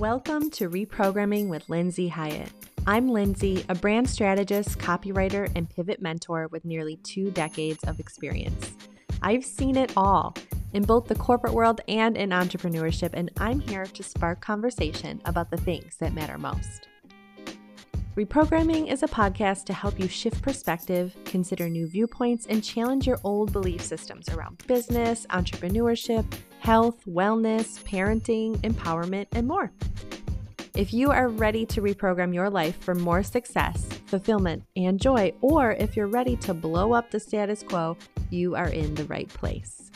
Welcome to Reprogramming with Lindsay Hyatt. I'm Lindsay, a brand strategist, copywriter, and pivot mentor with nearly two decades of experience. I've seen it all in both the corporate world and in entrepreneurship, and I'm here to spark conversation about the things that matter most. Reprogramming is a podcast to help you shift perspective, consider new viewpoints, and challenge your old belief systems around business, entrepreneurship, health, wellness, parenting, empowerment, and more. If you are ready to reprogram your life for more success, fulfillment, and joy, or if you're ready to blow up the status quo, you are in the right place.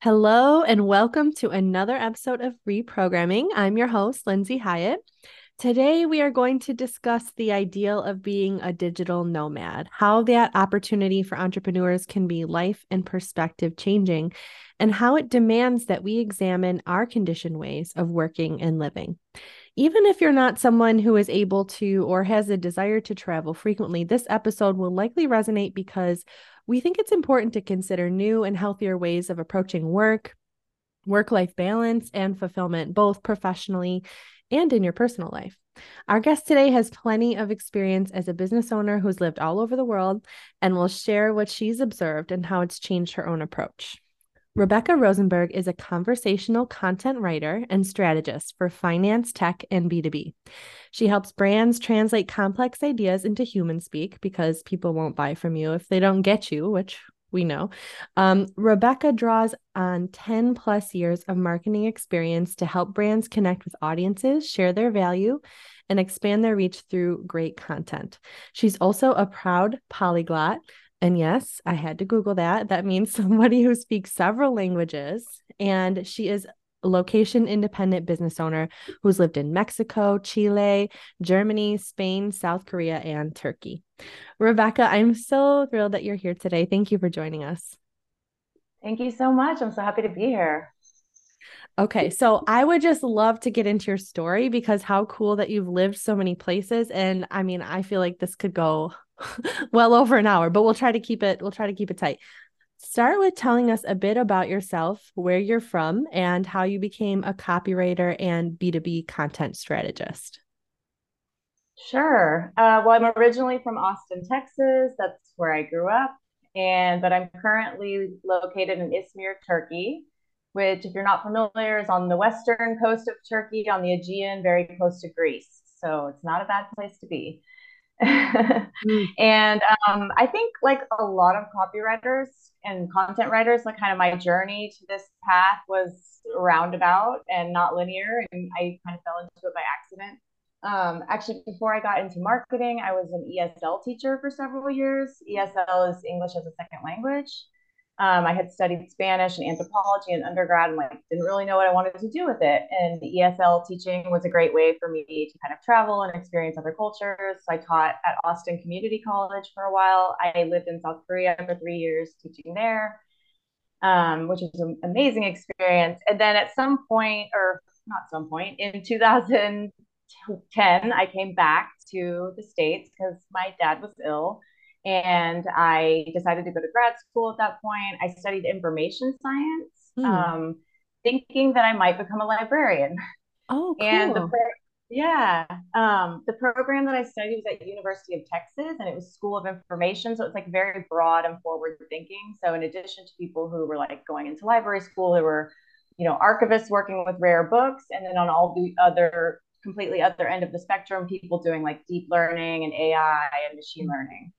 Hello, and welcome to another episode of Reprogramming. I'm your host, Lindsay Hyatt. Today, we are going to discuss the ideal of being a digital nomad, how that opportunity for entrepreneurs can be life and perspective changing, and how it demands that we examine our conditioned ways of working and living. Even if you're not someone who is able to or has a desire to travel frequently, this episode will likely resonate because we think it's important to consider new and healthier ways of approaching work, work life balance, and fulfillment, both professionally and in your personal life. Our guest today has plenty of experience as a business owner who's lived all over the world and will share what she's observed and how it's changed her own approach. Rebecca Rosenberg is a conversational content writer and strategist for finance, tech, and B2B. She helps brands translate complex ideas into human speak because people won't buy from you if they don't get you, which we know. Um, Rebecca draws on 10 plus years of marketing experience to help brands connect with audiences, share their value, and expand their reach through great content. She's also a proud polyglot. And yes, I had to Google that. That means somebody who speaks several languages. And she is location independent business owner who's lived in Mexico, Chile, Germany, Spain, South Korea, and Turkey. Rebecca, I'm so thrilled that you're here today. Thank you for joining us. Thank you so much. I'm so happy to be here. Okay, so I would just love to get into your story because how cool that you've lived so many places and I mean, I feel like this could go well over an hour, but we'll try to keep it we'll try to keep it tight. Start with telling us a bit about yourself, where you're from, and how you became a copywriter and B2B content strategist. Sure. Uh, well, I'm originally from Austin, Texas. That's where I grew up. And but I'm currently located in Izmir, Turkey, which, if you're not familiar, is on the western coast of Turkey on the Aegean, very close to Greece. So it's not a bad place to be. mm. And um, I think, like a lot of copywriters and content writers, like kind of my journey to this path was roundabout and not linear. And I kind of fell into it by accident. Um, actually, before I got into marketing, I was an ESL teacher for several years. ESL is English as a second language. Um, I had studied Spanish and anthropology in undergrad and like didn't really know what I wanted to do with it. And the ESL teaching was a great way for me to kind of travel and experience other cultures. So I taught at Austin Community College for a while. I lived in South Korea for three years teaching there, um, which was an amazing experience. And then at some point, or not some point, in 2010, I came back to the States because my dad was ill and I decided to go to grad school at that point. I studied information science, mm. um, thinking that I might become a librarian. Oh, cool. And the yeah, um, the program that I studied was at University of Texas, and it was School of Information, so it's like very broad and forward thinking. So in addition to people who were like going into library school, there were you know archivists working with rare books, and then on all the other completely other end of the spectrum, people doing like deep learning and AI and machine hmm. learning.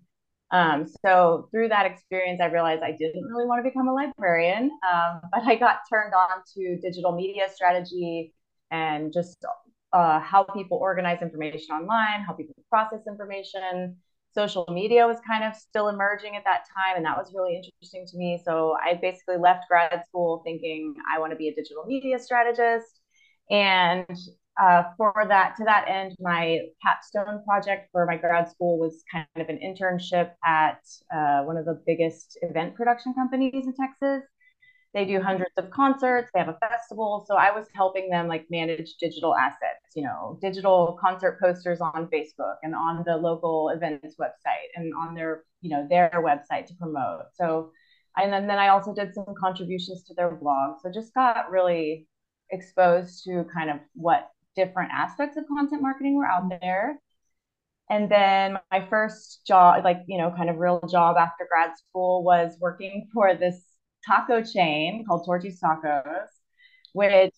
Um, so through that experience, I realized I didn't really want to become a librarian, um, but I got turned on to digital media strategy and just uh, how people organize information online, how people process information. Social media was kind of still emerging at that time, and that was really interesting to me. So I basically left grad school thinking I want to be a digital media strategist. And uh, for that to that end, my capstone project for my grad school was kind of an internship at uh, one of the biggest event production companies in Texas. They do hundreds of concerts. They have a festival. So I was helping them like manage digital assets, you know, digital concert posters on Facebook and on the local events website and on their, you know, their website to promote. So And then, then I also did some contributions to their blog. So just got really exposed to kind of what different aspects of content marketing were out there. And then my first job, like, you know, kind of real job after grad school was working for this taco chain called Torchy's Tacos, which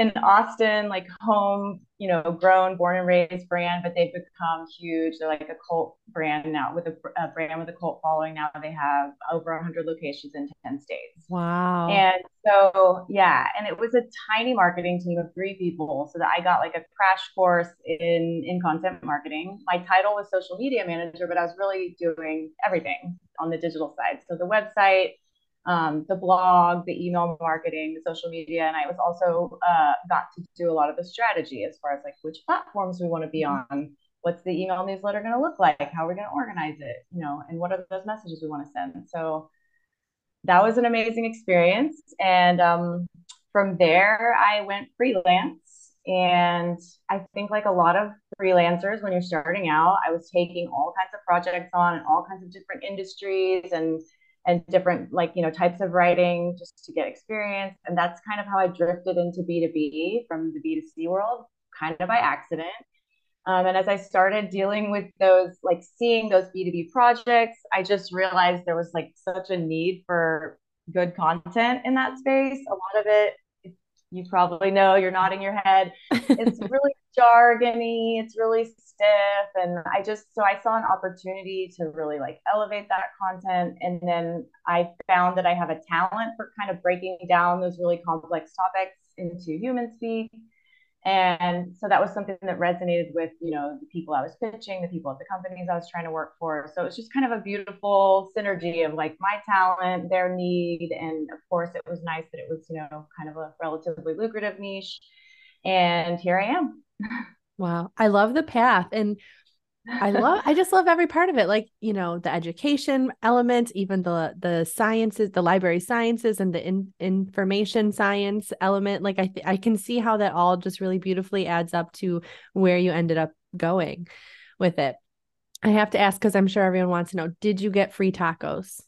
in Austin, like home, you know, grown, born and raised brand, but they've become huge. They're like a cult brand now with a, a brand with a cult following. Now they have over 100 locations in 10 states. Wow. And so, yeah, and it was a tiny marketing team of three people. So that I got like a crash course in in content marketing. My title was social media manager, but I was really doing everything on the digital side. So the website, um, the blog, the email marketing, the social media, and I was also uh, got to do a lot of the strategy as far as like which platforms we want to be mm-hmm. on, what's the email newsletter going to look like, how we're going to organize it, you know, and what are those messages we want to send. So that was an amazing experience, and um, from there I went freelance. And I think, like a lot of freelancers, when you're starting out, I was taking all kinds of projects on in all kinds of different industries and and different like you know types of writing just to get experience. And that's kind of how i drifted into b2b from the b2c world kind of by accident. Um, and as i started dealing with those like seeing those b2b projects i just realized there was like such a need for good content in that space. A lot of it you probably know you're nodding your head. It's really jargony it's really stiff and i just so i saw an opportunity to really like elevate that content and then i found that i have a talent for kind of breaking down those really complex topics into human speak. And so that was something that resonated with you know the people i was pitching the people at the companies i was trying to work for. So it's just kind of a beautiful synergy of like my talent their need and of course it was nice that it was you know kind of a relatively lucrative niche. And here i am wow i love the path and I love I just love every part of it like you know the education element even the the sciences the library sciences and the in, information science element like I th- I can see how that all just really beautifully adds up to where you ended up going with it. I have to ask cuz I'm sure everyone wants to know did you get free tacos?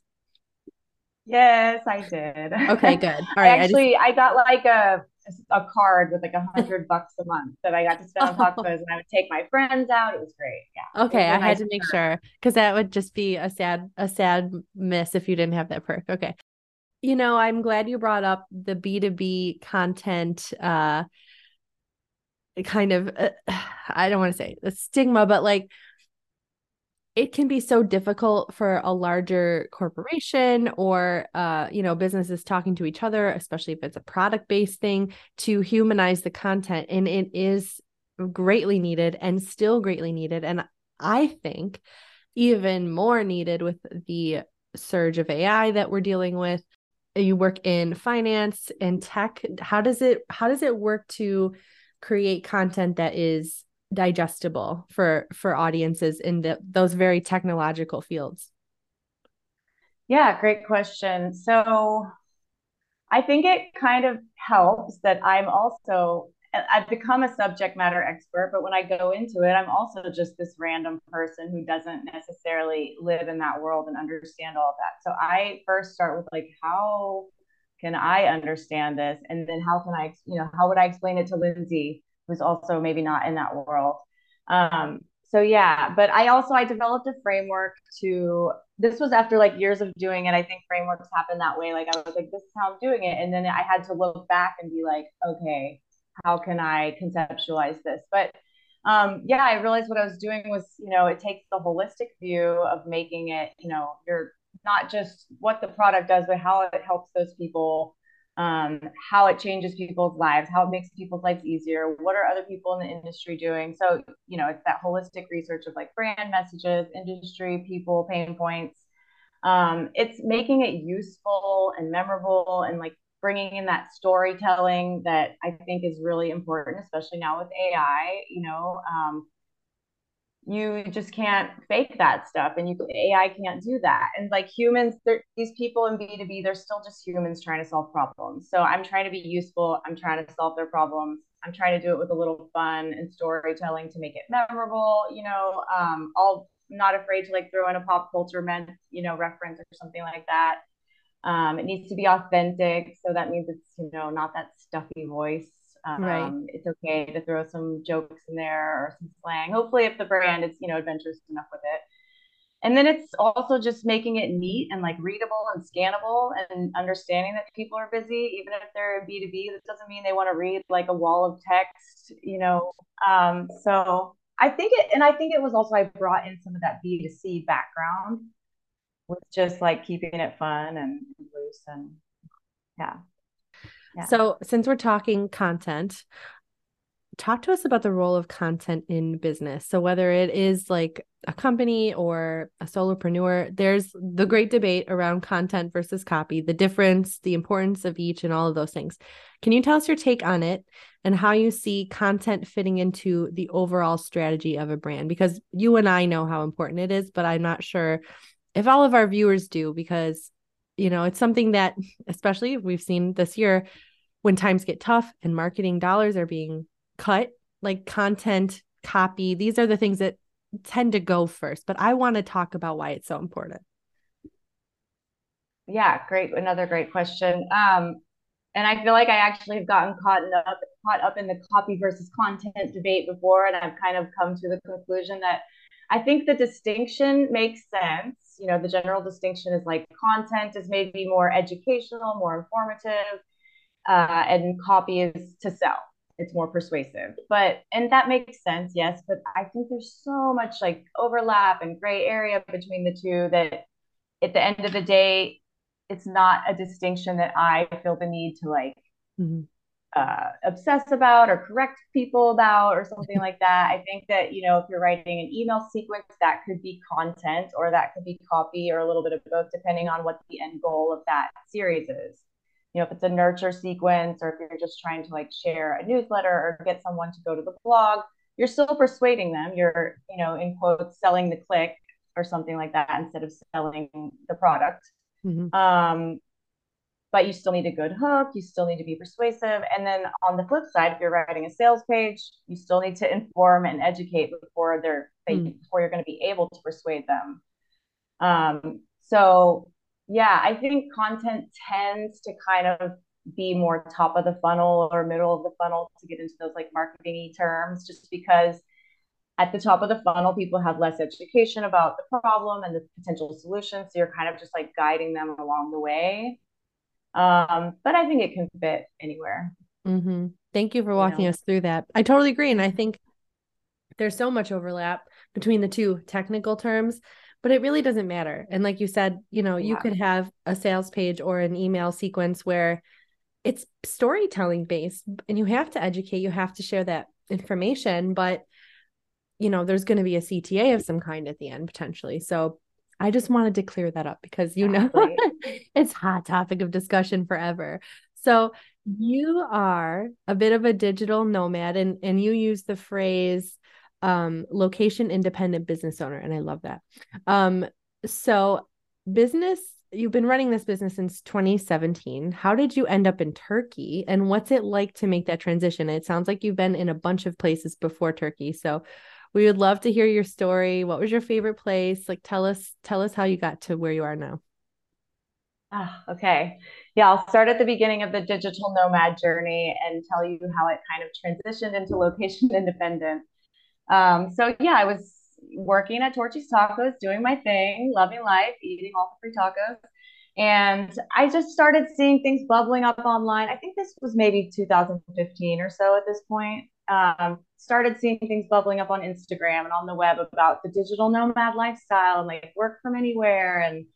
Yes, I did. Okay, good. All right. Actually, I, just... I got like a a card with like a hundred bucks a month that I got to spend on tacos, and I would take my friends out. It was great. Yeah. Okay, I nice had to make perk. sure because that would just be a sad a sad miss if you didn't have that perk. Okay. You know, I'm glad you brought up the B2B content uh kind of uh, I don't want to say the stigma, but like it can be so difficult for a larger corporation or uh, you know businesses talking to each other especially if it's a product based thing to humanize the content and it is greatly needed and still greatly needed and i think even more needed with the surge of ai that we're dealing with. You work in finance and tech how does it how does it work to create content that is digestible for for audiences in the, those very technological fields? Yeah great question. So i think it kind of helps that i'm also i've become a subject matter expert but when i go into it i'm also just this random person who doesn't necessarily live in that world and understand all of that. So i first start with like how can i understand this? And then how can i you know how would i explain it to lindsay who's also maybe not in that world. Um, so yeah, but I also I developed a framework to this was after like years of doing it. I think frameworks happen that way. Like I was like, this is how I'm doing it. And then I had to look back and be like, okay, how can I conceptualize this? But um, yeah, I realized what I was doing was, you know, it takes the holistic view of making it, you know, you're not just what the product does, but how it helps those people um, how it changes people's lives, how it makes people's lives easier. What are other people in the industry doing? So, you know, it's that holistic research of like brand messages, industry, people, pain points. Um, it's making it useful and memorable and like bringing in that storytelling that I think is really important, especially now with AI. You know, um, you just can't fake that stuff and you ai can't do that and like humans these people in b2b they're still just humans trying to solve problems so i'm trying to be useful i'm trying to solve their problems i'm trying to do it with a little fun and storytelling to make it memorable you know um, i'll not afraid to like throw in a pop culture men you know reference or something like that Um, it needs to be authentic. So that means it's, you know, not that stuffy voice. Um, right. It's okay to throw some jokes in there or some slang. Hopefully, if the brand is, you know, adventurous enough with it. And then it's also just making it neat and like readable and scannable and understanding that people are busy, even if they're B2B. That doesn't mean they want to read like a wall of text, you know. Um, so I think it, and I think it was also I brought in some of that B2C background with just like keeping it fun and loose and yeah. So since we're talking content, talk to us about the role of content in business. So whether it is like a company or a solopreneur, there's the great debate around content versus copy, the difference, the importance of each and all of those things. Can you tell us your take on it and how you see content fitting into the overall strategy of a brand? Because you and I know how important it is, but I'm not sure if all of our viewers do because you know, it's something that especially we've seen this year when times get tough and marketing dollars are being cut, like content, copy, these are the things that tend to go first. But I want to talk about why it's so important. Yeah, great. Another great question. Um, and I feel like I actually have gotten caught up caught up in the copy versus content debate before, and I've kind of come to the conclusion that I think the distinction makes sense. You know, the general distinction is like content is maybe more educational, more informative, uh, and copy is to sell it's more persuasive. But and that makes sense, yes. But I think there's so much like overlap and gray area between the two that at the end of the day, it's not a distinction that I feel the need to like mm-hmm. Uh, obsess about or correct people about or something like that. I think that you know if you're writing an email sequence, that could be content or that could be copy or a little bit of both, depending on what the end goal of that series is you know, if it's a nurture sequence or if you're just trying to like share a newsletter or get someone to go to the blog, you're still persuading them. You're, you know, in quotes, selling the click or something like that instead of selling the product. Mm-hmm. Um, but you still need a good hook. You still need to be persuasive. And then on the flip side, if you're writing a sales page, you still need to inform and educate before they're mm. before you're going to be able to persuade them. Um, so yeah, I think content tends to kind of be more top of the funnel or middle of the funnel to get into those like marketing terms, just because at the top of the funnel, people have less education about the problem and the potential solutions. So you're kind of just like guiding them along the way. Um, but I think it can fit anywhere. Mm-hmm. Thank you for walking you know? us through that. I totally agree. And I think there's so much overlap between the two technical terms but it really doesn't matter. And like you said, you know, yeah. you could have a sales page or an email sequence where it's storytelling based and you have to educate, you have to share that information, but you know, there's going to be a CTA of some kind at the end potentially. So I just wanted to clear that up because you know it's hot topic of discussion forever. So you are a bit of a digital nomad and and you use the phrase um, location independent business owner. And I love that. Um, so, business, you've been running this business since 2017. How did you end up in Turkey? And what's it like to make that transition? It sounds like you've been in a bunch of places before Turkey. So, we would love to hear your story. What was your favorite place? Like, tell us, tell us how you got to where you are now. Ah, okay. Yeah, I'll start at the beginning of the digital nomad journey and tell you how it kind of transitioned into location independent. Um, so yeah, I was working at Torchy's Tacos, doing my thing, loving life, eating all the free tacos. And I just started seeing things bubbling up online. I think this was maybe 2015 or so at this point. Um, started seeing things bubbling up on Instagram and on the web about the digital nomad lifestyle and like work from anywhere. And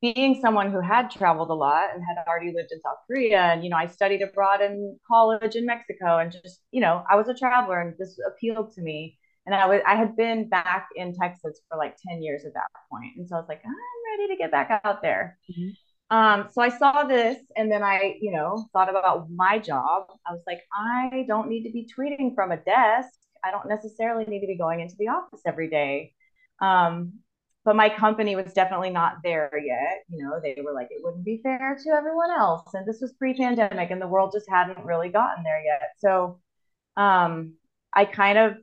being someone who had traveled a lot and had already lived in South Korea, and you know, I studied abroad in college in Mexico, and just you know, I was a traveler, and this appealed to me and I was I had been back in Texas for like 10 years at that point. And so I was like, I'm ready to get back out there. Mm-hmm. Um, so I saw this and then I, you know, thought about my job. I was like, I don't need to be tweeting from a desk. I don't necessarily need to be going into the office every day. Um, but my company was definitely not there yet. You know, they were like, it wouldn't be fair to everyone else. And this was pre-pandemic and the world just hadn't really gotten there yet. So um, I kind of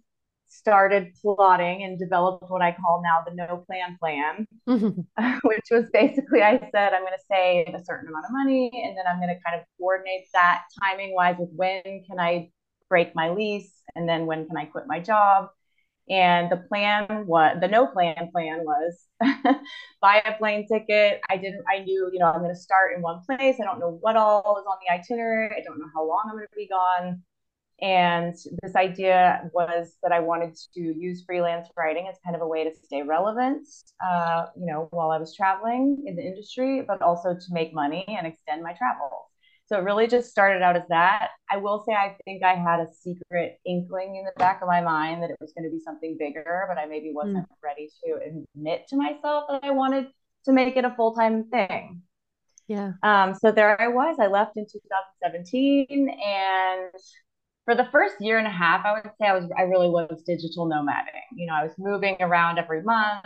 started plotting and developed what I call now the no plan plan, mm-hmm. which was basically I said, I'm going to save a certain amount of money and then I'm going to kind of coordinate that timing wise with when can I break my lease and then when can I quit my job. And the plan was the no plan plan was buy a plane ticket. I didn't, I knew, you know, I'm going to start in one place. I don't know what all is on the itinerary. I don't know how long I'm going to be gone and this idea was that I wanted to use freelance writing as kind of a way to stay relevant, uh, you know, while I was traveling in the industry, but also to make money and extend my travel. So it really just started out as that. I will say I think I had a secret inkling in the back of my mind that it was going to be something bigger, but I maybe wasn't mm. ready to admit to myself that I wanted to make it a full time thing. Yeah. Um, so there I was. I left in 2017 and for the first year and a half, I would say I was I really was digital nomading. You know, I was moving around every month,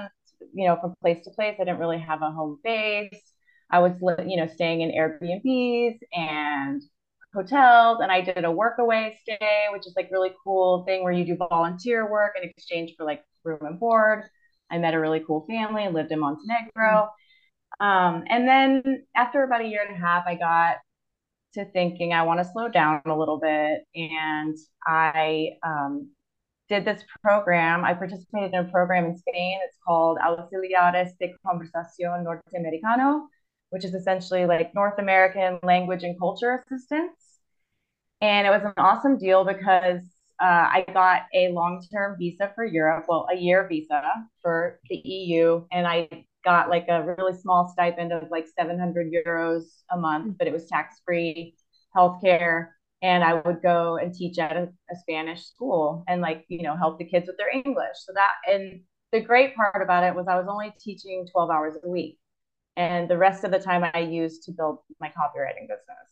you know, from place to place. I didn't really have a home base. I was, you know, staying in Airbnbs and hotels, and I did a workaway stay, which is like really cool thing where you do volunteer work in exchange for like room and board. I met a really cool family, lived in Montenegro. Um, and then after about a year and a half, I got to thinking I want to slow down a little bit. And I um, did this program. I participated in a program in Spain. It's called Auxiliares de Conversación Norteamericano, which is essentially like North American language and culture assistance. And it was an awesome deal because uh, I got a long term visa for Europe, well, a year visa for the EU. And I got like a really small stipend of like 700 euros a month, but it was tax free healthcare. And I would go and teach at a, a, Spanish school and like, you know, help the kids with their English. So that, and the great part about it was I was only teaching 12 hours a week. And the rest of the time I used to build my copywriting business.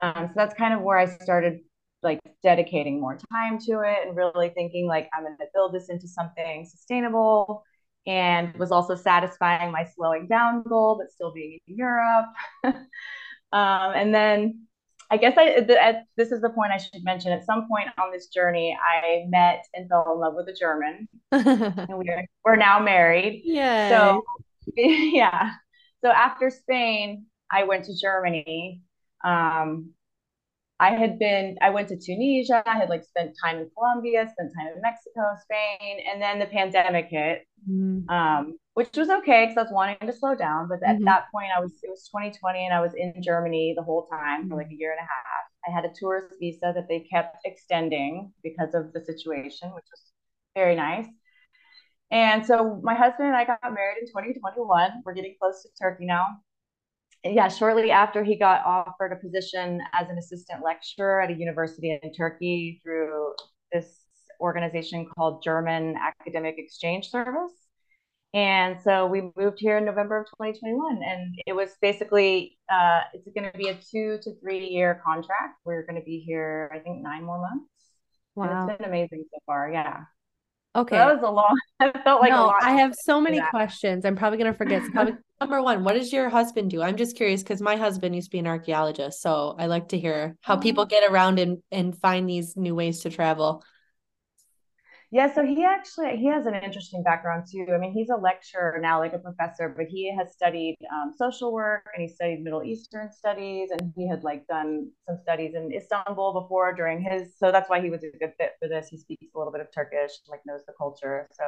Um, so that's kind of where I started like dedicating more time to it and really thinking like I'm going to build this into something sustainable and was also satisfying my slowing down goal, but still being in Europe. um, and then I guess I the, at, this is the point I should mention. At some point on this journey, I met and fell in love with a German, and we are we're now married. Yeah. So yeah. So after Spain, I went to Germany. Um, I had been, I went to Tunisia, I had like spent time in Colombia, spent time in Mexico, Spain, and then the pandemic hit, mm-hmm. um, which was okay because I was wanting to slow down. But at mm-hmm. that point, I was, it was 2020 and I was in Germany the whole time mm-hmm. for like a year and a half. I had a tourist visa that they kept extending because of the situation, which was very nice. And so my husband and I got married in 2021. We're getting close to Turkey now yeah, shortly after he got offered a position as an assistant lecturer at a university in Turkey through this organization called German Academic Exchange Service. And so we moved here in November of 2021. And it was basically, uh, it's going to be a two to three year contract. We're going to be here, I think, nine more months. Wow. And it's been amazing so far. Yeah. Okay. That was a long, I felt like no, I have so many questions. I'm probably going to forget. So number one, what does your husband do? I'm just curious because my husband used to be an archaeologist. So I like to hear how mm-hmm. people oh. get around and, and find these new ways to travel. Yeah, so he actually he has an interesting background too. I mean, he's a lecturer now, like a professor, but he has studied um, social work and he studied Middle Eastern studies, and he had like done some studies in Istanbul before during his. So that's why he was a good fit for this. He speaks a little bit of Turkish, like knows the culture. So,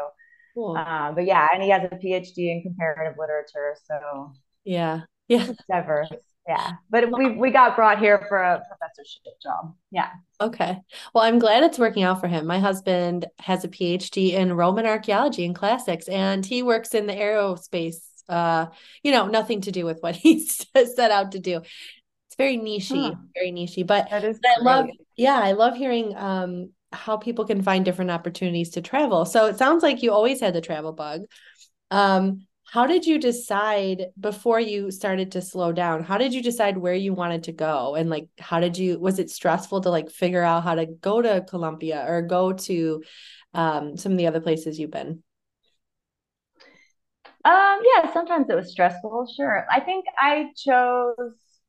cool. uh, but yeah, and he has a PhD in comparative literature. So yeah, yeah, diverse yeah but we we got brought here for a professorship job. Yeah. Okay. Well i'm glad it's working out for him. My husband has a phd in roman archaeology and classics and he works in the aerospace uh you know nothing to do with what he set out to do. It's very nichey huh. very nichey but that is i love yeah i love hearing um how people can find different opportunities to travel. So it sounds like you always had the travel bug. Um how did you decide before you started to slow down how did you decide where you wanted to go? And like how did you was it stressful to like figure out how to go to colombia or go to um, some of the other places you've been? Um yeah sometimes it was stressful sure. I think i chose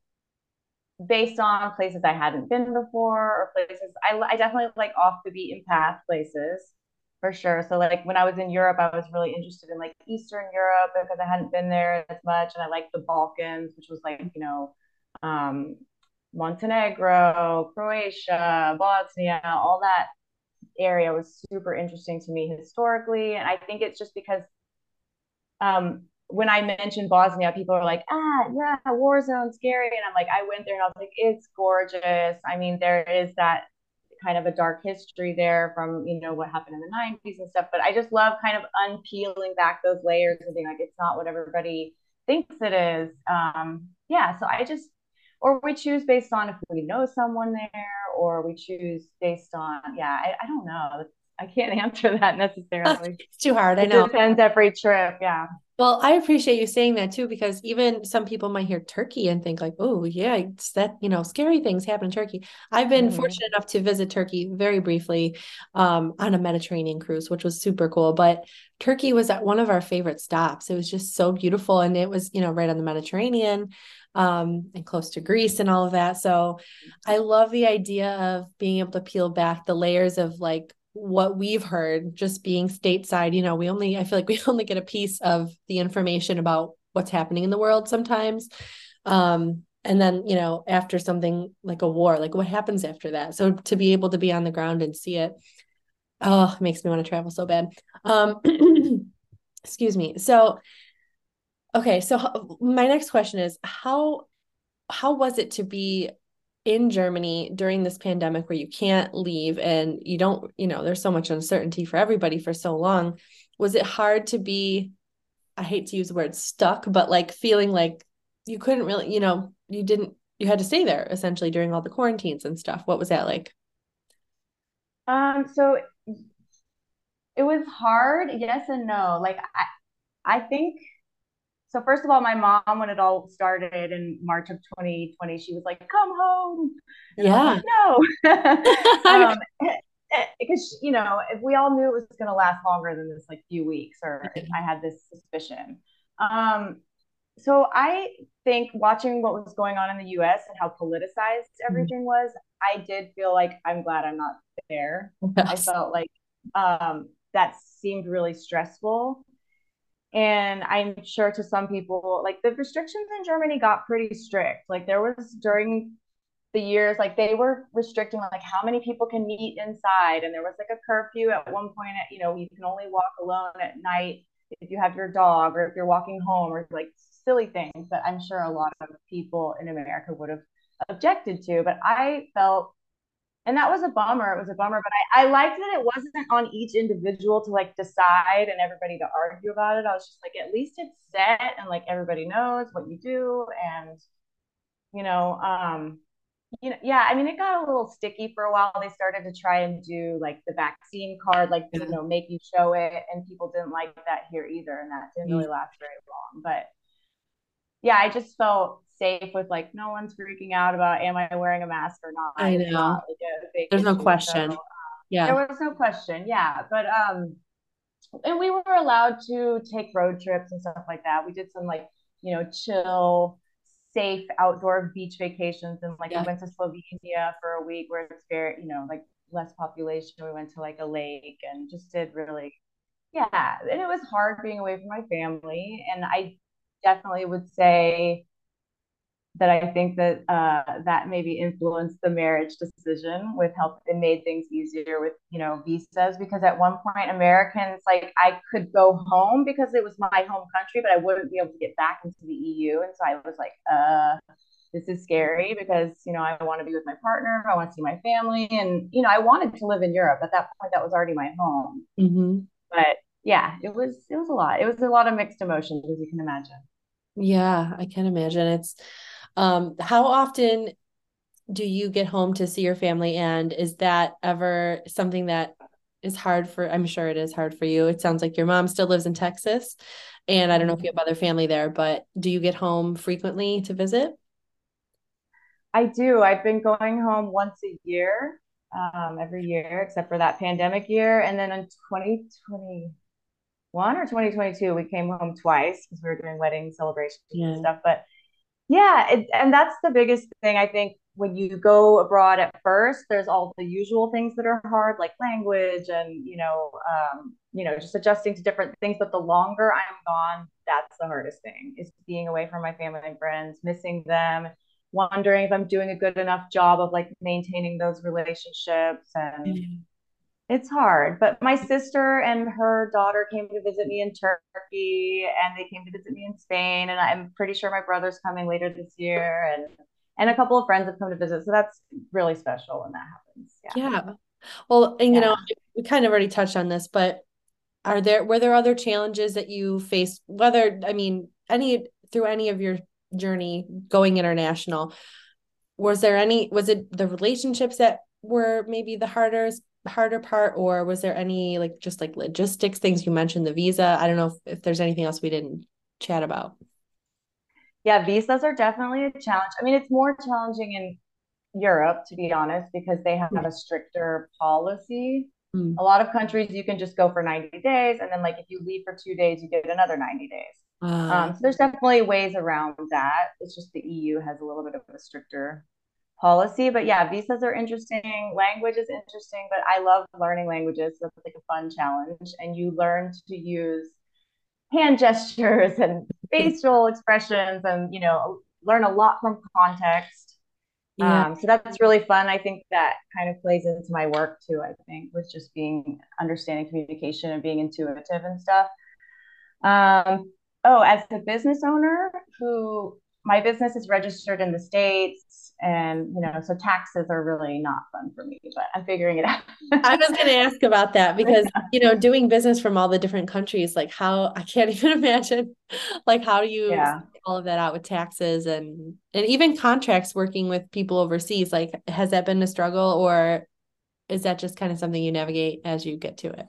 based on places i hadn't been before or places i, I definitely like off the beaten path places for sure. So like when I was in Europe, I was really interested in like Eastern Europe because I hadn't been there as much, and I liked the Balkans, which was like you know, um, Montenegro, Croatia, Bosnia, all that area was super interesting to me historically, and I think it's just because um, when I mentioned Bosnia, people are like, ah, yeah, war zone, scary. And I'm like, I went there and I was like, it's gorgeous. I mean, there is that kind of a dark history there from, you know, what happened in the 90s and stuff. But I just love kind of unpeeling back those layers and being like, it's not what everybody thinks it is. Um, yeah. So I just, or we choose based on if we know someone there, or we choose based on, yeah, I, I don't know. I can't answer that necessarily. it's too hard. I know. It depends every trip. Yeah. Well, I appreciate you saying that too, because even some people might hear Turkey and think like, oh yeah, it's that, you know, scary things happen in Turkey. I've been mm-hmm. fortunate enough to visit Turkey very briefly um, on a Mediterranean cruise, which was super cool. But Turkey was at one of our favorite stops. It was just so beautiful. And it was, you know, right on the Mediterranean um, and close to Greece and all of that. So I love the idea of being able to peel back the layers of like what we've heard just being stateside you know we only i feel like we only get a piece of the information about what's happening in the world sometimes. Um and then you know after something like a war like what happens after that? So to be able to be on the ground and see it oh it makes me want to travel so bad. Um excuse me. So okay so my next question is how how was it to be in Germany during this pandemic where you can't leave and you don't, you know, there's so much uncertainty for everybody for so long. Was it hard to be, I hate to use the word stuck, but like feeling like you couldn't really, you know, you didn't, you had to stay there essentially during all the quarantines and stuff. What was that like? Um, so it was hard, yes and no. Like I, I think so first of all, my mom, when it all started in March of 2020, she was like, "Come home." And yeah. Like, no. um, because you know, if we all knew it was going to last longer than this, like few weeks, or I had this suspicion. Um, so I think watching what was going on in the U.S. and how politicized mm-hmm. everything was, I did feel like I'm glad I'm not there. Yes. I felt like um, that seemed really stressful and i'm sure to some people like the restrictions in germany got pretty strict. Like there was during the years like they were restricting like how many people can meet inside. And there was like a curfew at one point at, you know you can only walk alone at night if you have your dog or if you're walking home or like silly things that i'm sure a lot of people in america would have objected to. But i felt and that was a bummer. It was a bummer, but I, I liked that it wasn't on each individual to like decide and everybody to argue about it. I was just like, at least it's set and like everybody knows what you do. And, you know, um, you know, yeah, I mean, it got a little sticky for a while. They started to try and do like the vaccine card, like, you know, make you show it. And people didn't like that here either. And that didn't really last very long. But yeah, I just felt safe with like no one's freaking out about am I wearing a mask or not. I know. Not, like, There's issue. no question. So, yeah. There was no question. Yeah. But um and we were allowed to take road trips and stuff like that. We did some like, you know, chill, safe outdoor beach vacations and like yeah. we went to Slovenia for a week where it's very, you know, like less population. We went to like a lake and just did really yeah. And it was hard being away from my family. And I definitely would say that I think that uh, that maybe influenced the marriage decision with help. It made things easier with you know visas because at one point Americans like I could go home because it was my home country, but I wouldn't be able to get back into the EU, and so I was like, uh, this is scary because you know I want to be with my partner, I want to see my family, and you know I wanted to live in Europe at that point. That was already my home, mm-hmm. but yeah, it was it was a lot. It was a lot of mixed emotions, as you can imagine. Yeah, I can imagine. It's um, how often do you get home to see your family? And is that ever something that is hard for? I'm sure it is hard for you. It sounds like your mom still lives in Texas. And I don't know if you have other family there, but do you get home frequently to visit? I do. I've been going home once a year, um, every year, except for that pandemic year. And then in 2021 or 2022, we came home twice because we were doing wedding celebrations yeah. and stuff. But yeah it, and that's the biggest thing i think when you go abroad at first, there's all the usual things that are hard, like language and you know, um, you know, just adjusting to different things. But the longer I'm gone, that's the hardest thing is being away from my family and friends, missing them, wondering if I'm doing a good enough job of like maintaining those relationships and. It's hard. But my sister and her daughter came to visit me in Turkey and they came to visit me in Spain. And I'm pretty sure my brother's coming later this year and and a couple of friends have come to visit. So that's really special when that happens. Yeah. yeah. Well, and you yeah. know, we kind of already touched on this, but are there were there other challenges that you faced, whether I mean any through any of your journey going international? Was there any was it the relationships that were maybe the hardest harder part or was there any like just like logistics things? You mentioned the visa. I don't know if, if there's anything else we didn't chat about. Yeah visas are definitely a challenge. I mean it's more challenging in europe to be honest because they have a stricter policy. Mm. a lot of countries you can just go for 90 days and then like if you leave for two days you get another 90 days. Uh, um, so there's definitely ways around that. It's just the eu has a little bit of a stricter policy. But yeah, visas are interesting. Language is interesting, but I love learning languages. So it's like a fun challenge. And you learn to use hand gestures and facial expressions and, you know, learn a lot from context. Yeah. Um, so that's really fun. I think that kind of plays into my work too, I think, with just being understanding communication and being intuitive and stuff. Um, oh, as a business owner who my business is registered in the States, and you know so taxes are really not fun for me but i'm figuring it out. I was going to ask about that because you know doing business from all the different countries like how i can't even imagine like how do you yeah. all of that out with taxes and and even contracts working with people overseas like has that been a struggle or is that just kind of something you navigate as you get to it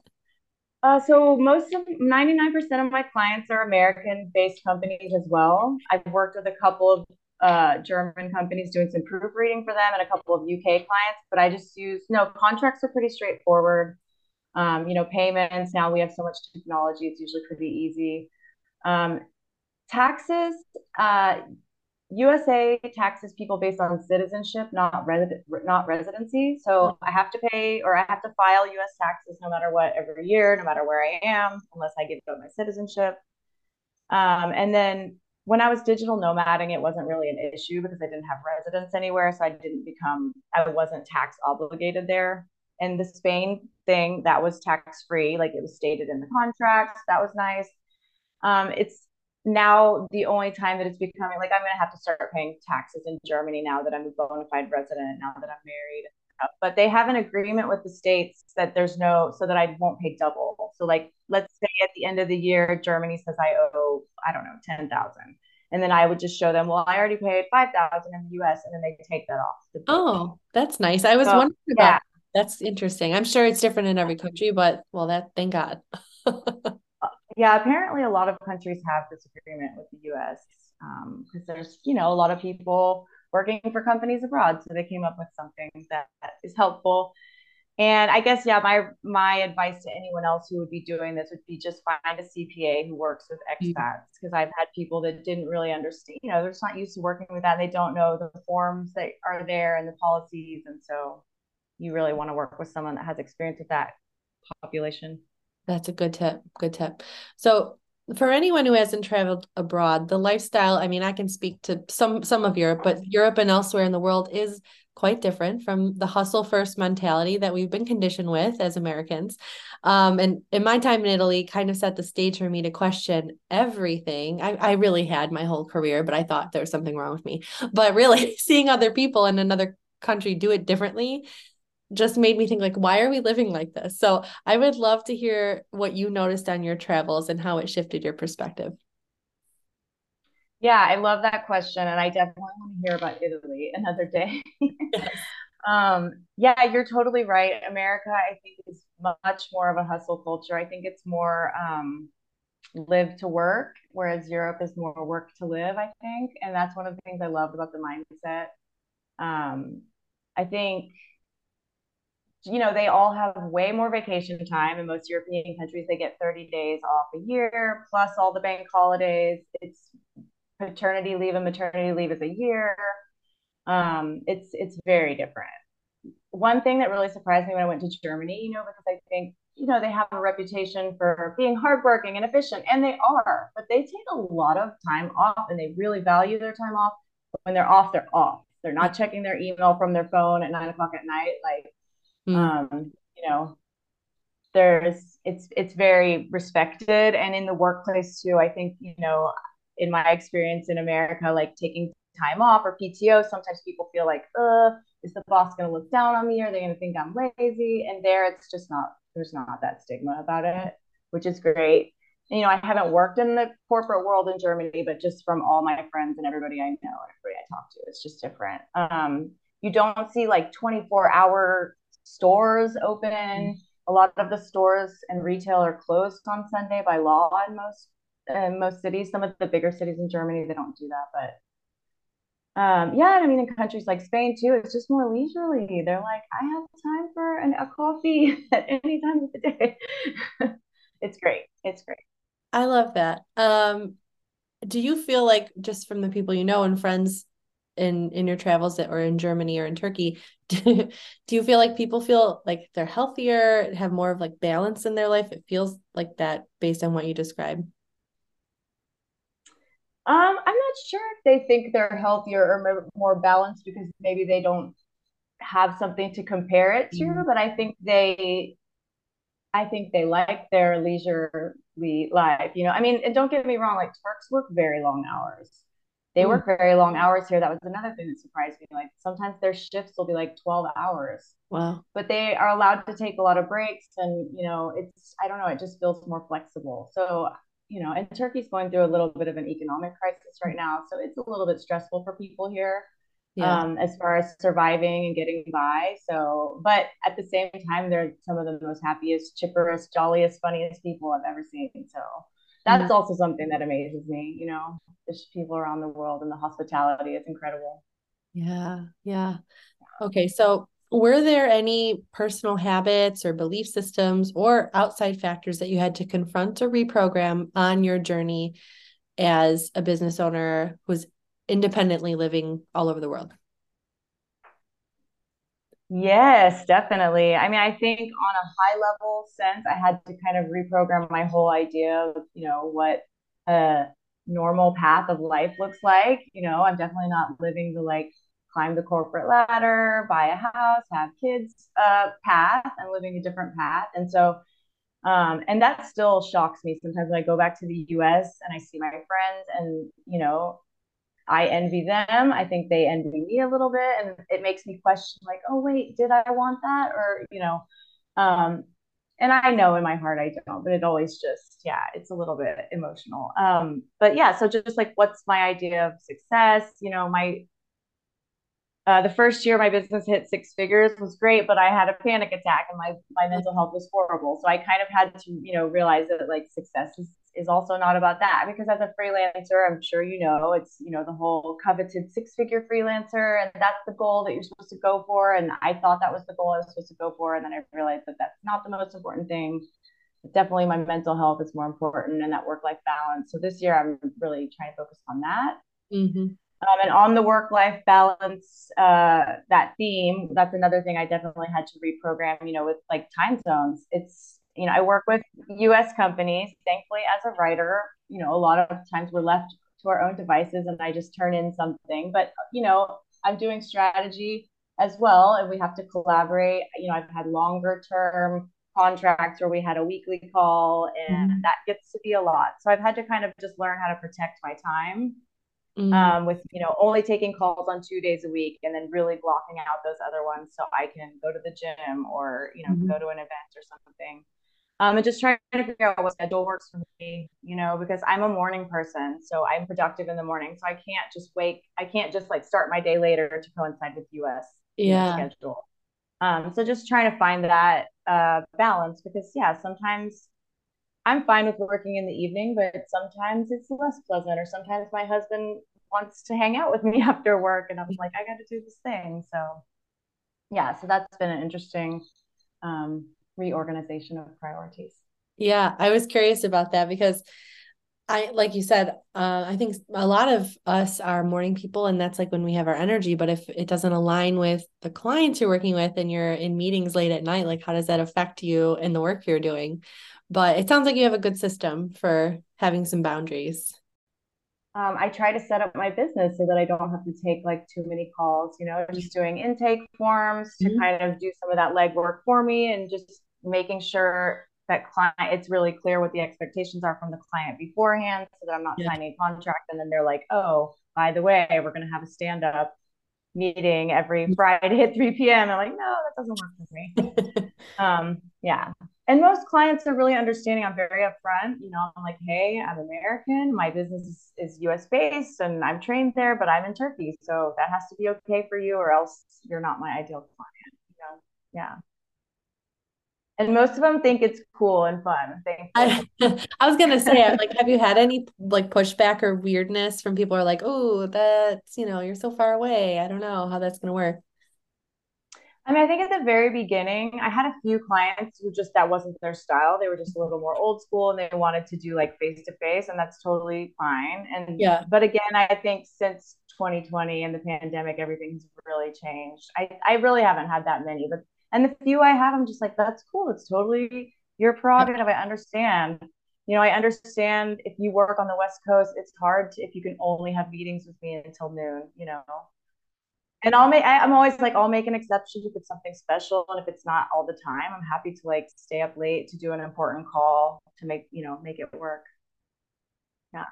uh, so most of 99% of my clients are American based companies as well. I've worked with a couple of uh, German companies doing some proofreading for them and a couple of UK clients, but I just use, no, contracts are pretty straightforward. Um, you know, payments, now we have so much technology, it's usually pretty easy. Um, taxes, uh, USA taxes people based on citizenship, not resident, not residency. So I have to pay or I have to file US taxes no matter what every year, no matter where I am, unless I give up my citizenship. Um, and then when I was digital nomading, it wasn't really an issue because I didn't have residence anywhere. So I didn't become, I wasn't tax obligated there. And the Spain thing, that was tax free, like it was stated in the contract. That was nice. Um, it's now the only time that it's becoming like I'm going to have to start paying taxes in Germany now that I'm a bona fide resident, now that I'm married. But they have an agreement with the states that there's no, so that I won't pay double. So, like, let's say at the end of the year, Germany says I owe, I don't know, 10,000. And then I would just show them, well, I already paid 5,000 in the US. And then they take that off. Oh, that's nice. I was so, wondering about yeah. That's interesting. I'm sure it's different in every country, but well, that thank God. yeah, apparently a lot of countries have this agreement with the US because um, there's, you know, a lot of people working for companies abroad. So they came up with something that is helpful. And I guess yeah, my my advice to anyone else who would be doing this would be just find a CPA who works with mm-hmm. expats because I've had people that didn't really understand, you know, they're just not used to working with that. They don't know the forms that are there and the policies, and so you really want to work with someone that has experience with that population. That's a good tip. Good tip. So for anyone who hasn't traveled abroad, the lifestyle, I mean, I can speak to some some of Europe, but Europe and elsewhere in the world is quite different from the hustle first mentality that we've been conditioned with as Americans. Um, and in my time in Italy kind of set the stage for me to question everything. I, I really had my whole career, but I thought there was something wrong with me. But really seeing other people in another country do it differently just made me think like why are we living like this? So i would love to hear what you noticed on your travels and how it shifted your perspective. Yeah i love that question and i definitely want to hear about italy another day. Yes. um yeah you're totally right. America i think is much more of a hustle culture. I think it's more um live to work whereas europe is more work to live i think and that's one of the things i loved about the mindset. Um i think you know, they all have way more vacation time. In most European countries, they get 30 days off a year, plus all the bank holidays. It's paternity leave and maternity leave is a year. Um, it's it's very different. One thing that really surprised me when I went to Germany, you know, because I think you know they have a reputation for being hardworking and efficient, and they are, but they take a lot of time off, and they really value their time off. When they're off, they're off. They're not checking their email from their phone at nine o'clock at night. Like, mm. um, you know, there's it's it's very respected, and in the workplace too. I think you know, in my experience in America, like taking time off or PTO, sometimes people feel like, uh, is the boss going to look down on me? Are they going to think I'm lazy? And there, it's just not. There's not that stigma about it, which is great. You know, I haven't worked in the corporate world in Germany, but just from all my friends and everybody I know and everybody I talk to, it's just different. Um, you don't see like 24 hour stores open. Mm-hmm. A lot of the stores and retail are closed on Sunday by law in most in most cities. Some of the bigger cities in Germany they don't do that, but um, yeah, I mean, in countries like Spain too, it's just more leisurely. They're like, I have time for an, a coffee at any time of the day. it's great. It's great. I love that. Um, do you feel like just from the people you know and friends in in your travels that or in Germany or in Turkey, do, do you feel like people feel like they're healthier, have more of like balance in their life? It feels like that based on what you described. Um, I'm not sure if they think they're healthier or more balanced because maybe they don't have something to compare it to, mm-hmm. but I think they I think they like their leisurely life. You know, I mean, and don't get me wrong, like Turks work very long hours. They mm. work very long hours here. That was another thing that surprised me. Like sometimes their shifts will be like 12 hours. Wow. But they are allowed to take a lot of breaks and, you know, it's I don't know, it just feels more flexible. So you know, and Turkey's going through a little bit of an economic crisis right now. So it's a little bit stressful for people here yeah. um, as far as surviving and getting by. So, but at the same time, they're some of the most happiest, chipperest, jolliest, funniest people I've ever seen. So that's mm-hmm. also something that amazes me, you know, just people around the world and the hospitality is incredible. Yeah. Yeah. Okay. So were there any personal habits or belief systems or outside factors that you had to confront or reprogram on your journey as a business owner who's independently living all over the world? Yes, definitely. I mean, I think on a high level sense, I had to kind of reprogram my whole idea of, you know, what a normal path of life looks like. You know, I'm definitely not living the like climb the corporate ladder, buy a house, have kids uh, path, and living a different path. And so, um, and that still shocks me sometimes when I go back to the US and I see my friends and, you know, I envy them. I think they envy me a little bit. And it makes me question, like, oh, wait, did I want that? Or, you know, um, and I know in my heart I don't, but it always just, yeah, it's a little bit emotional. Um, but yeah, so just like, what's my idea of success? You know, my uh, the first year my business hit six figures was great, but I had a panic attack and my, my mental health was horrible. So I kind of had to, you know, realize that like success is, is also not about that because as a freelancer, I'm sure you know, it's, you know, the whole coveted six figure freelancer and that's the goal that you're supposed to go for. And I thought that was the goal I was supposed to go for. And then I realized that that's not the most important thing. But definitely my mental health is more important and that work life balance. So this year I'm really trying to focus on that. Mm-hmm. Um, and on the work life balance, uh, that theme, that's another thing I definitely had to reprogram, you know, with like time zones. It's, you know, I work with US companies. Thankfully, as a writer, you know, a lot of times we're left to our own devices and I just turn in something. But, you know, I'm doing strategy as well and we have to collaborate. You know, I've had longer term contracts where we had a weekly call and mm-hmm. that gets to be a lot. So I've had to kind of just learn how to protect my time mm-hmm. um, with you know only taking calls on two days a week and then really blocking out those other ones so I can go to the gym or you know mm-hmm. go to an event or something. Um, and just trying to figure out what schedule works for me, you know, because I'm a morning person, so I'm productive in the morning. So I can't just wake, I can't just like start my day later to coincide with US yeah. schedule. Um, so just trying to find that uh, balance because yeah, sometimes I'm fine with working in the evening, but sometimes it's less pleasant, or sometimes my husband wants to hang out with me after work, and I'm like, I got to do this thing. So, yeah, so that's been an interesting um, reorganization of priorities. Yeah, I was curious about that because I like you said, uh, I think a lot of us are morning people, and that's like when we have our energy. But if it doesn't align with the clients you're working with and you're in meetings late at night, like how does that affect you in the work you're doing? But it sounds like you have a good system for having some boundaries. Um, I try to set up my business so that I don't have to take like too many calls, you know, just doing intake forms to mm-hmm. kind of do some of that legwork for me and just making sure that client it's really clear what the expectations are from the client beforehand so that I'm not yeah. signing a contract and then they're like, oh, by the way, we're gonna have a stand-up meeting every mm. Friday at 3 p.m. I'm like, no, that doesn't work for me. um, yeah. And most clients are really understanding. I'm very upfront. You know, I'm like, hey, I'm American. My business is, is US based and I'm trained there, but I'm in Turkey. So that has to be okay for you, or else you're not my ideal client. You know? Yeah and most of them think it's cool and fun. I, I was gonna say, like, have you had any like pushback or weirdness from people? Are like, oh, that's you know, you're so far away. I don't know how that's gonna work. I mean, I think at the very beginning, I had a few clients who just that wasn't their style. They were just a little more old school and they wanted to do like face to face, and that's totally fine. And yeah, but again, I think since 2020 and the pandemic, everything's really changed. I, I really haven't had that many, but and the few I have, I'm just like, that's cool. It's totally your prerogative. I understand. You know, I understand if you work on the West Coast, it's hard to, if you can only have meetings with me until noon, you know. And I'll make, I, I'm always like, I'll make an exception if it's something special. And if it's not all the time, I'm happy to like stay up late to do an important call to make, you know, make it work. Yeah.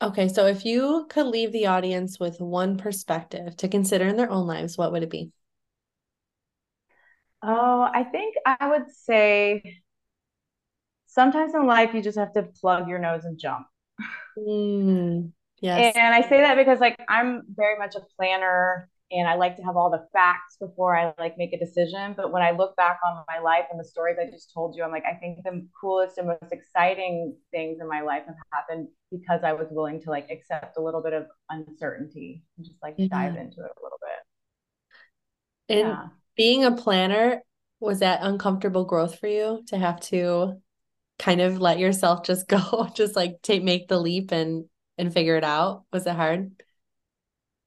Okay. So if you could leave the audience with one perspective to consider in their own lives, what would it be? Oh, I think I would say sometimes in life you just have to plug your nose and jump. Mm, yes. And I say that because like I'm very much a planner and I like to have all the facts before I like make a decision. But when I look back on my life and the stories I just told you, I'm like, I think the coolest and most exciting things in my life have happened because I was willing to like accept a little bit of uncertainty and just like yeah. dive into it a little bit. And yeah being a planner, was that uncomfortable growth for you to have to kind of let yourself just go, just like take make the leap and and figure it out? Was it hard?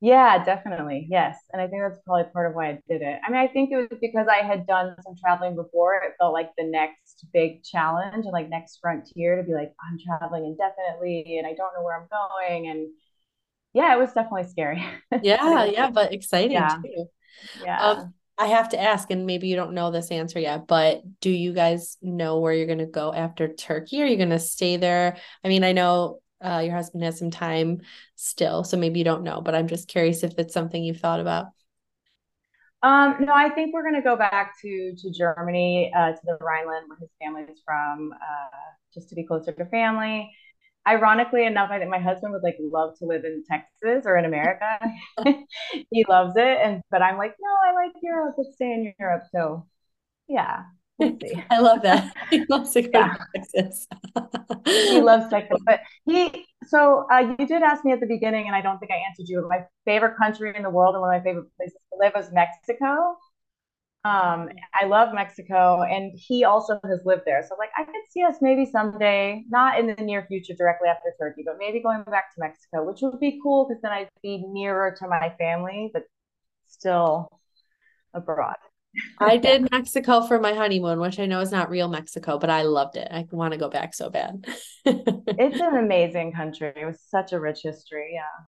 Yeah, definitely. Yes. And I think that's probably part of why I did it. I mean, I think it was because I had done some traveling before. It felt like the next big challenge and like next frontier to be like, I'm traveling indefinitely and I don't know where I'm going. And yeah, it was definitely scary. Yeah, yeah, but exciting yeah. too. Yeah. Um, I have to ask, and maybe you don't know this answer yet, but do you guys know where you're going to go after Turkey? Are you going to stay there? I mean, I know uh, your husband has some time still, so maybe you don't know, but I'm just curious if it's something you've thought about. Um, no, I think we're going to go back to to Germany, uh, to the Rhineland, where his family is from, uh, just to be closer to family ironically enough, I think my husband would like love to live in Texas or in America. he loves it. And but I'm like, no, I like Europe. Let's stay in Europe. So yeah. We'll I love that. He loves to go yeah. to Texas. he loves Texas. But he so uh, you did ask me at the beginning, and I don't think I answered you. My favorite country in the world and one of my favorite places to live was Mexico. Um, I love Mexico, and he also has lived there. So, like, I could see us maybe someday, not in the near future directly after Turkey, but maybe going back to Mexico, which would be cool because then I'd be nearer to my family, but still abroad. I did Mexico for my honeymoon, which I know is not real Mexico, but I loved it. I want to go back so bad. it's an amazing country. It was such a rich history. Yeah.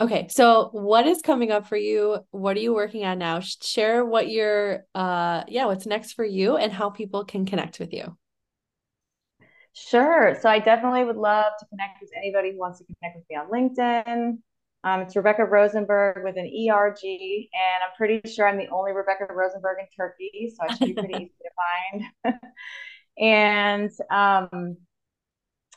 Okay, so what is coming up for you? What are you working on now? Share what you're uh yeah, what's next for you and how people can connect with you. Sure. So I definitely would love to connect with anybody who wants to connect with me on LinkedIn. Um, it's Rebecca Rosenberg with an ERG, and I'm pretty sure I'm the only Rebecca Rosenberg in Turkey, so I should be pretty easy to find. and um,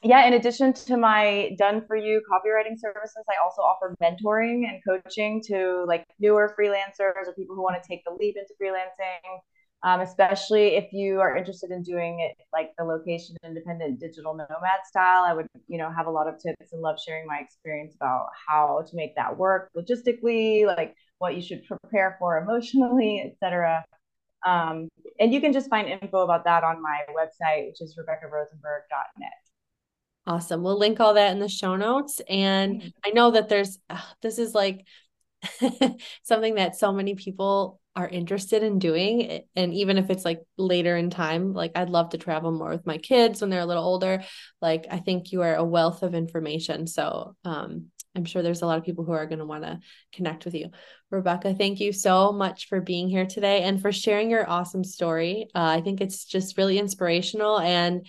yeah, in addition to my done for you copywriting services, I also offer mentoring and coaching to like newer freelancers or people who want to take the leap into freelancing. Um, especially if you are interested in doing it like the location independent digital nomad style. I would, you know, have a lot of tips and love sharing my experience about how to make that work logistically, like what you should prepare for emotionally, etc. Um, and you can just find info about that on my website, which is rebeccarosenberg.net. Awesome. We'll link all that in the show notes. And mm-hmm. I know that there's, uh, this is like something that so many people are interested in doing. And even if it's like later in time, like I'd love to travel more with my kids when they're a little older. Like I think you are a wealth of information. So um, I'm sure there's a lot of people who are going to want to connect with you. Rebecca, thank you so much for being here today and for sharing your awesome story. Uh, I think it's just really inspirational and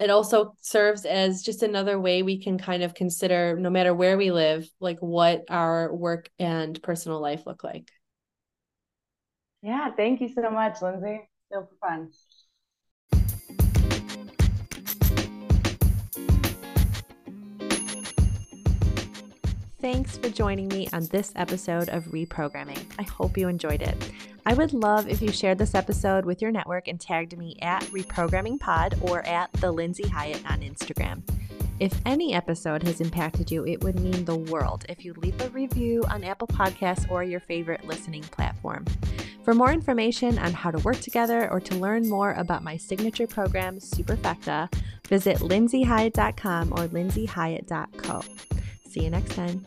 it also serves as just another way we can kind of consider no matter where we live like what our work and personal life look like. Yeah thank you so much lindsay. Super fun Thanks for joining me on this episode of Reprogramming. I hope you enjoyed it. I would love if you shared this episode with your network and tagged me at Reprogramming Pod or at the Lindsay Hyatt on Instagram. If any episode has impacted you, it would mean the world if you leave a review on Apple Podcasts or your favorite listening platform. For more information on how to work together or to learn more about my signature program, Superfecta, visit lindsayhyatt.com or lindsayhyatt.co. See you next time.